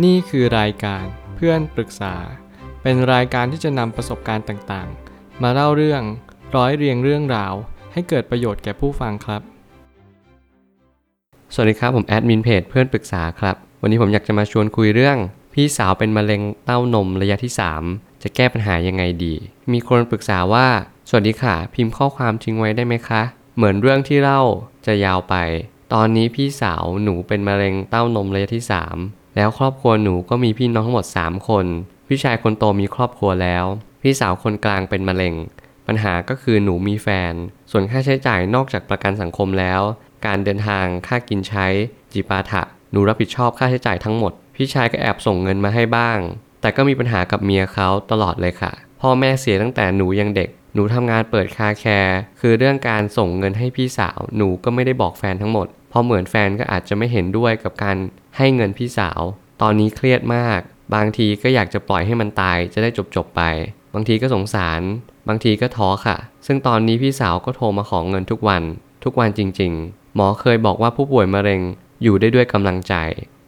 นี่คือรายการเพื่อนปรึกษา เป็นรายการที่จะนำประสบการณ์ต่างๆ มาเล่าเรื่องร้อยเรียงเรื่องราว ให้เกิดประโยชน์แก่ผู้ฟังครับ สวัสดีครับ ผมแอดมินเพจเพื่อนปรึกษาครับ วันนี้ผมอยากจะมาชวนคุยเรื่อง พี่สาวเป็นมะเร็งเต้านมระยะที่ 3 จะแก้ปัญหายังไงดี มีคนปรึกษาว่า สวัสดีค่ะ พิมพ์ข้อความทิ้งไว้ได้ไหมคะ เหมือนเรื่องที่เล่าจะยาวไป ตอนนี้พี่สาวหนูเป็นมะเร็งเต้านมระยะที่ 3 แล้วครอบครัวหนูก็มีพี่น้องทั้งหมด 3 คน พี่ชายคนโตมีครอบครัวแล้ว พี่สาวคนกลางเป็นมะเร็ง ปัญหาก็คือหนูมีแฟน ส่วนค่าใช้จ่ายนอกจากประกันสังคมแล้ว การเดินทางค่ากินใช้ จิปาถะ หนูรับผิดชอบค่าใช้จ่ายทั้งหมด พี่ชายก็แอบส่งเงินมาให้บ้าง แต่ก็มีปัญหากับเมียเขาตลอดเลยค่ะ พ่อแม่เสียตั้งแต่หนูยังเด็ก หนูทำงานเปิดคาแคร์ คือเรื่องการส่งเงินให้พี่สาว หนูก็ไม่ได้บอกแฟนทั้งหมด พราะเหมือนแฟนก็อาจจะไม่เห็นด้วยกับการให้เงินพี่สาว ตอนนี้เครียดมาก บางทีก็อยากจะปล่อยให้มันตายจะได้จบๆไป บางทีก็สงสาร บางทีก็ท้อค่ะ ซึ่งตอนนี้พี่สาวก็โทรมาขอเงินทุกวัน ทุกวันจริง ๆ หมอเคยบอกว่าผู้ป่วยมะเร็งอยู่ได้ด้วยกำลังใจ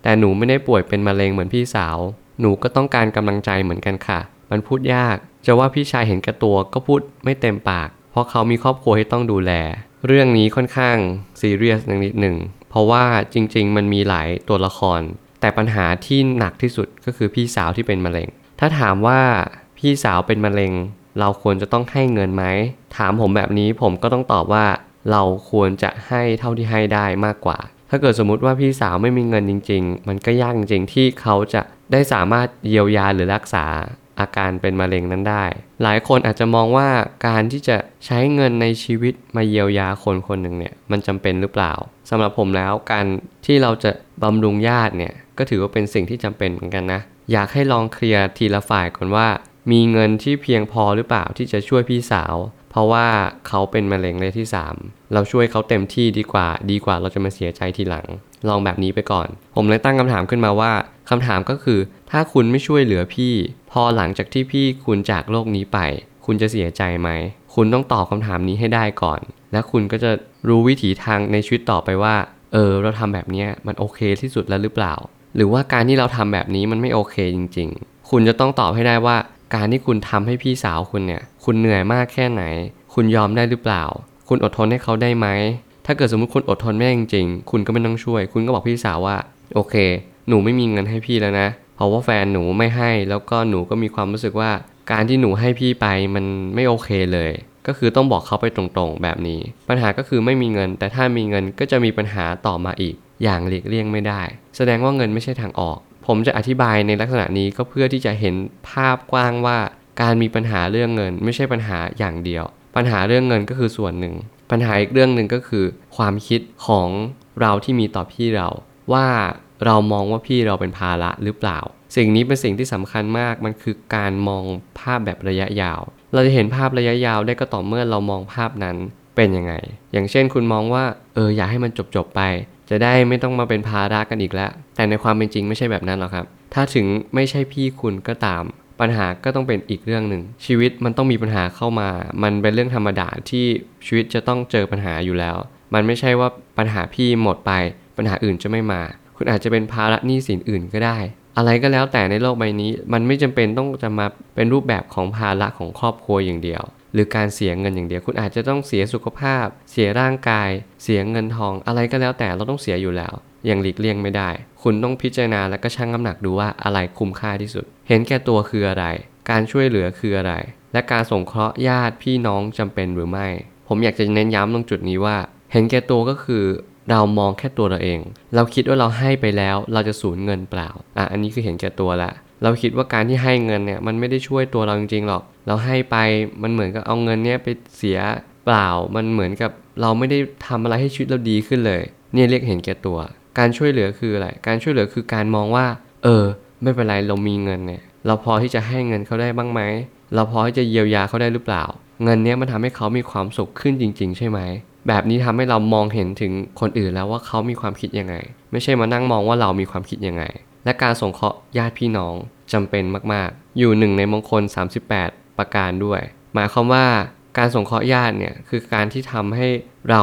แต่หนูไม่ได้ป่วยเป็นมะเร็งเหมือนพี่สาว หนูก็ต้องการกำลังใจเหมือนกันค่ะ มันพูดยาก จะว่าพี่ชายเห็นแก่ตัวก็พูดไม่เต็มปาก เพราะเขามีครอบครัวที่ต้องดูแล เรื่องนี้ค่อนข้างซีเรียสนิดหนึ่ง เพราะว่าจริง ๆ มันมีหลายตัวละคร แต่ปัญหาที่หนักที่สุดก็คือพี่สาวที่เป็นมะเร็ง ถ้าถามว่าพี่สาวเป็นมะเร็ง เราควรจะต้องให้เงินไหม ถามผมแบบนี้ผมก็ต้องตอบว่า เราควรจะให้เท่าที่ให้ได้มากกว่า ถ้าเกิดสมมติว่าพี่สาวไม่มีเงินจริง ๆ มันก็ยากจริงๆที่เขาจะได้สามารถเยียวยาหรือรักษา อาการเป็นมะเร็งนั้นได้ หลายคนอาจจะมองว่าการที่จะใช้เงินในชีวิตมาเยียวยาคนคนหนึ่งเนี่ยมันจำเป็นหรือเปล่าสำหรับผมแล้วการที่เราจะบำรุงญาติเนี่ยก็ถือว่าเป็นสิ่งที่จำเป็นเหมือนกันนะ อยากให้ลองเคลียร์ทีละฝ่ายก่อนว่า มีเงินที่เพียงพอหรือเปล่าที่จะช่วยพี่สาว เพราะว่าเขาเป็นมะเร็งระยะที่ 3 เราช่วยเขาเต็มที่ดีกว่า ดีกว่าเราจะมาเสียใจทีหลัง ลองแบบนี้ไปก่อน ผมเลยตั้งคำถามขึ้นมาว่า คำถามก็คือ ถ้าคุณไม่ช่วยเหลือพี่ พอหลังจากที่พี่คุณจากโลกนี้ไป คุณจะเสียใจไหม คุณต้องตอบคำถามนี้ให้ได้ก่อน และคุณก็จะรู้วิถีทางในชีวิตต่อไปว่า เออ เราทำแบบนี้มันโอเคที่สุดแล้วหรือเปล่า หรือว่าการที่เราทำแบบนี้มันไม่โอเคจริง ๆ คุณจะต้องตอบให้ได้ว่า การที่คุณทำให้พี่สาวคุณเนี่ย คุณเหนื่อยมากแค่ไหน คุณยอมได้หรือเปล่า คุณอดทนให้เขาได้ไหมถ้าเกิดสมมติคุณอดทนไม่ได้จริงๆ คุณก็ไม่ต้องช่วย คุณก็บอกพี่สาวว่า โอเค หนูไม่มีเงินให้พี่แล้วนะ เพราะว่าแฟนหนูไม่ให้ แล้วก็หนูก็มีความรู้สึกว่า การที่หนูให้พี่ไปมันไม่โอเคเลย ก็คือต้องบอกเขาไปตรงๆแบบนี้ ปัญหาก็คือไม่มีเงิน แต่ถ้ามีเงินก็จะมีปัญหาต่อมาอีก อย่างหลีกเลี่ยงไม่ได้ แสดงว่าเงินไม่ใช่ทางออก ผมจะอธิบายในลักษณะนี้ก็เพื่อที่จะเห็นภาพกว้างว่า การมีปัญหาเรื่องเงิน ไม่ใช่ปัญหาอย่างเดียว ปัญหาเรื่องเงินก็คือส่วนหนึ่ง ปัญหาอีกเรื่องหนึ่งก็คือ ความคิดของเราที่มีต่อพี่เรา ว่าเรามองว่าพี่เราเป็นภาระหรือเปล่า สิ่งนี้เป็นสิ่งที่สำคัญมากมันคือการมองภาพแบบระยะยาว เราจะเห็นภาพระยะยาวได้ก็ต่อเมื่อเรามองภาพนั้นเป็นยังไง อย่างเช่นคุณมองว่าเอออยากให้มันจบๆไป จะได้ไม่ต้องมาเป็นภาระกันอีกแล้ว แต่ในความเป็นจริงไม่ใช่แบบนั้นหรอกครับ ถ้าถึงไม่ใช่พี่คุณก็ตาม ปัญหาก็ต้องเป็นอีกเรื่องหนึ่ง ชีวิตมันต้องมีปัญหาเข้ามา มันเป็นเรื่องธรรมดาที่ชีวิตจะต้องเจอปัญหาอยู่แล้ว มันไม่ใช่ว่าปัญหาพี่หมดไป ปัญหาอื่นจะไม่มา คุณอาจจะเป็นภาระหนี้สินอื่นก็ได้ อะไรก็แล้วแต่ในโลกใบนี้ มันไม่จำเป็นต้องจะมาเป็นรูปแบบของภาระของครอบครัวอย่างเดียว หรือการเสียเงินอย่างเดียว คุณอาจจะต้องเสียสุขภาพ เสียร่างกาย เสียเงินทอง อะไรก็แล้วแต่เราต้องเสียอยู่แล้ว อย่างหลีกเลี่ยงไม่ได้ คุณต้องพิจารณาและก็ชั่งน้ำหนักดูว่าอะไรคุ้มค่าที่สุด เห็นแก่ตัวคืออะไร การช่วยเหลือคืออะไร และการสงเคราะห์ญาติพี่น้องจำเป็นหรือไม่ ผมอยากจะเน้นย้ำตรงจุดนี้ว่า เห็นแก่ตัวก็คือ เรามองแค่ตัวเราเอง เราคิดว่าเราให้ไปแล้วเราจะสูญเงินเปล่า อะ อันนี้คือเห็นแก่ตัวละ เราคิดว่าการที่ให้เงินเนี่ยมันไม่ได้ช่วยตัวเราจริงๆหรอก เราให้ไปมันเหมือนกับเอาเงินเนี่ยไปเสียเปล่า มันเหมือนกับเราไม่ได้ทำอะไรให้ชีวิตเราดีขึ้นเลย เนี่ยเรียกเห็นแก่ตัว การช่วยเหลือคืออะไร การช่วยเหลือคือการมองว่า เออ ไม่เป็นไรเรามีเงินเนี่ย เราพอที่จะให้เงินเขาได้บ้างไหม เราพอที่จะเยียวยาเขาได้หรือเปล่า เงินเนี้ยมันทำให้เขามีความสุขขึ้นจริง ๆ ใช่ไหม แบบนี้ทำให้เรามองเห็นถึงคนอื่นแล้วว่าเขามีความคิดยังไง ไม่ใช่มานั่งมองว่าเรามีความคิดยังไง และการสงเคราะห์ญาติพี่น้องจำเป็นมากๆ อยู่หนึ่งในมงคล 38 ประการด้วย หมายความว่าการสงเคราะห์ญาติเนี่ยคือการที่ทำให้เรา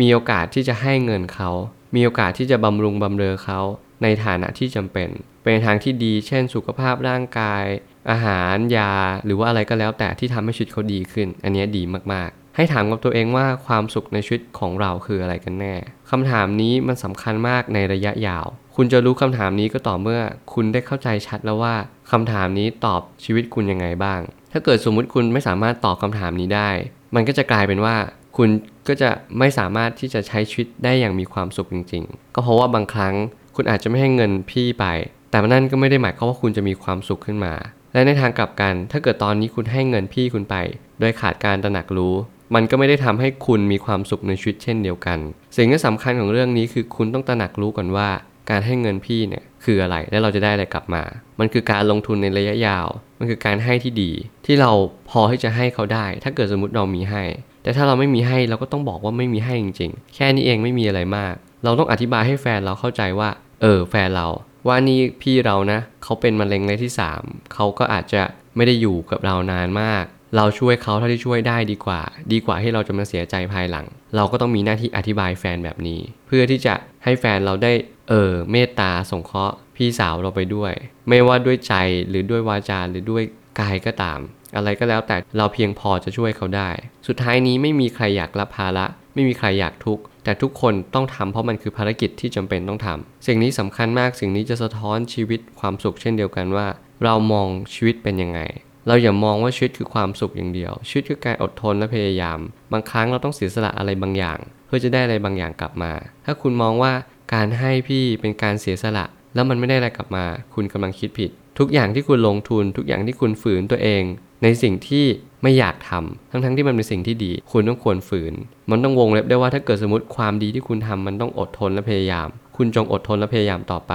มีโอกาสที่จะให้เงินเขา มีโอกาสที่จะบำรุงบำเรอเขาในฐานะที่จำเป็น เป็นทางที่ดี เช่น สุขภาพร่างกาย อาหารยา หรือว่าอะไรก็แล้วแต่ที่ทำให้ชีวิตเขาดีขึ้น อันนี้ดีมากๆ ให้ถามกับตัวเองว่าความสุขในชีวิตของเราคืออะไรกันแน่คำถามนี้มันสำคัญมากในระยะยาว คุณจะรู้คำถามนี้ก็ต่อเมื่อคุณได้เข้าใจชัดแล้วว่าคำถามนี้ตอบชีวิตคุณยังไงบ้าง ถ้าเกิดสมมุติคุณไม่สามารถตอบคำถามนี้ได้ มันก็จะกลายเป็นว่า คุณก็จะไม่สามารถที่จะใช้ชีวิตได้อย่างมีความสุขจริง ๆ ก็เพราะว่าบางครั้งคุณอาจจะไม่ให้เงินพี่ไป แต่นั่นก็ไม่ได้หมายความว่าคุณจะมีความสุขขึ้นมา และในทางกลับกัน ถ้าเกิดตอนนี้คุณให้เงินพี่คุณไป โดยขาดการตระหนักรู้ มันก็ไม่ได้ทำให้คุณมีความสุขในชีวิตเช่นเดียวกัน สิ่งที่สำคัญของเรื่องนี้คือคุณต้องตระหนักรู้ก่อนว่า การให้เงินพี่เนี่ยคืออะไรและเราจะได้อะไรกลับมา มันคือการลงทุนในระยะยาว มันคือการให้ที่ดี ที่เราพอที่จะให้เขาได้ ถ้าเกิดสมมติเรามีให้ แต่ถ้าเราไม่มีให้เราก็ต้องบอกว่าไม่มีให้จริง ๆ แค่นี้เองไม่มีอะไรมาก เราต้องอธิบายให้แฟนเราเข้าใจว่า เออแฟนเรา ว่านี่พี่เรานะ เขาเป็นมะเร็งระยะที่ 3 เขาก็อาจจะไม่ได้อยู่กับเรานานมาก เราช่วยเขาเท่าที่ช่วยได้ดีกว่า ดีกว่าที่เราจะมาเสียใจภายหลัง เราก็ต้องมีหน้าที่อธิบายแฟนแบบนี้ เพื่อที่จะให้แฟนเราได้เออเมตตาสงเคราะห์พี่สาวเราไปด้วย ไม่ว่าด้วยใจหรือด้วยวาจาหรือด้วยกายก็ตาม อะไรก็แล้วแต่เราเพียงพอจะช่วยเขาได้ สุดท้ายนี้ไม่มีใครอยากรับภาระ ไม่มีใครอยากทุกข์แต่ทุกคนต้องทำเพราะมันคือภารกิจที่จำเป็นต้องทำสิ่งนี้สำคัญมากสิ่งนี้จะสะท้อนชีวิตความสุขเช่นเดียวกันว่า เรามองชีวิตเป็นยังไง เราอย่ามองว่าชีวิตคือความสุขอย่างเดียว ชีวิตคือการอดทนและพยายาม บางครั้งเราต้องเสียสละอะไรบางอย่าง เพื่อจะได้อะไรบางอย่างกลับมา ถ้าคุณมองว่าการให้พี่เป็นการเสียสละ แล้วมันไม่ได้อะไรกลับมา คุณกำลังคิดผิด ทุกอย่างที่คุณลงทุน ทุกอย่างที่คุณฝืนตัวเอง ในสิ่งที่ไม่อยากทำทั้งๆที่มันเป็นสิ่งที่ดี คุณต้องควรฝืน มันต้องวงเล็บได้ว่าถ้าเกิดสมมติความดีที่คุณทำมันต้องอดทนและพยายาม คุณจงอดทนและพยายามต่อไป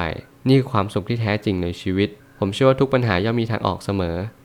นี่คือความสุขที่แท้จริงในชีวิต ผมเชื่อว่าทุกปัญหาย่อมมีทางออกเสมอ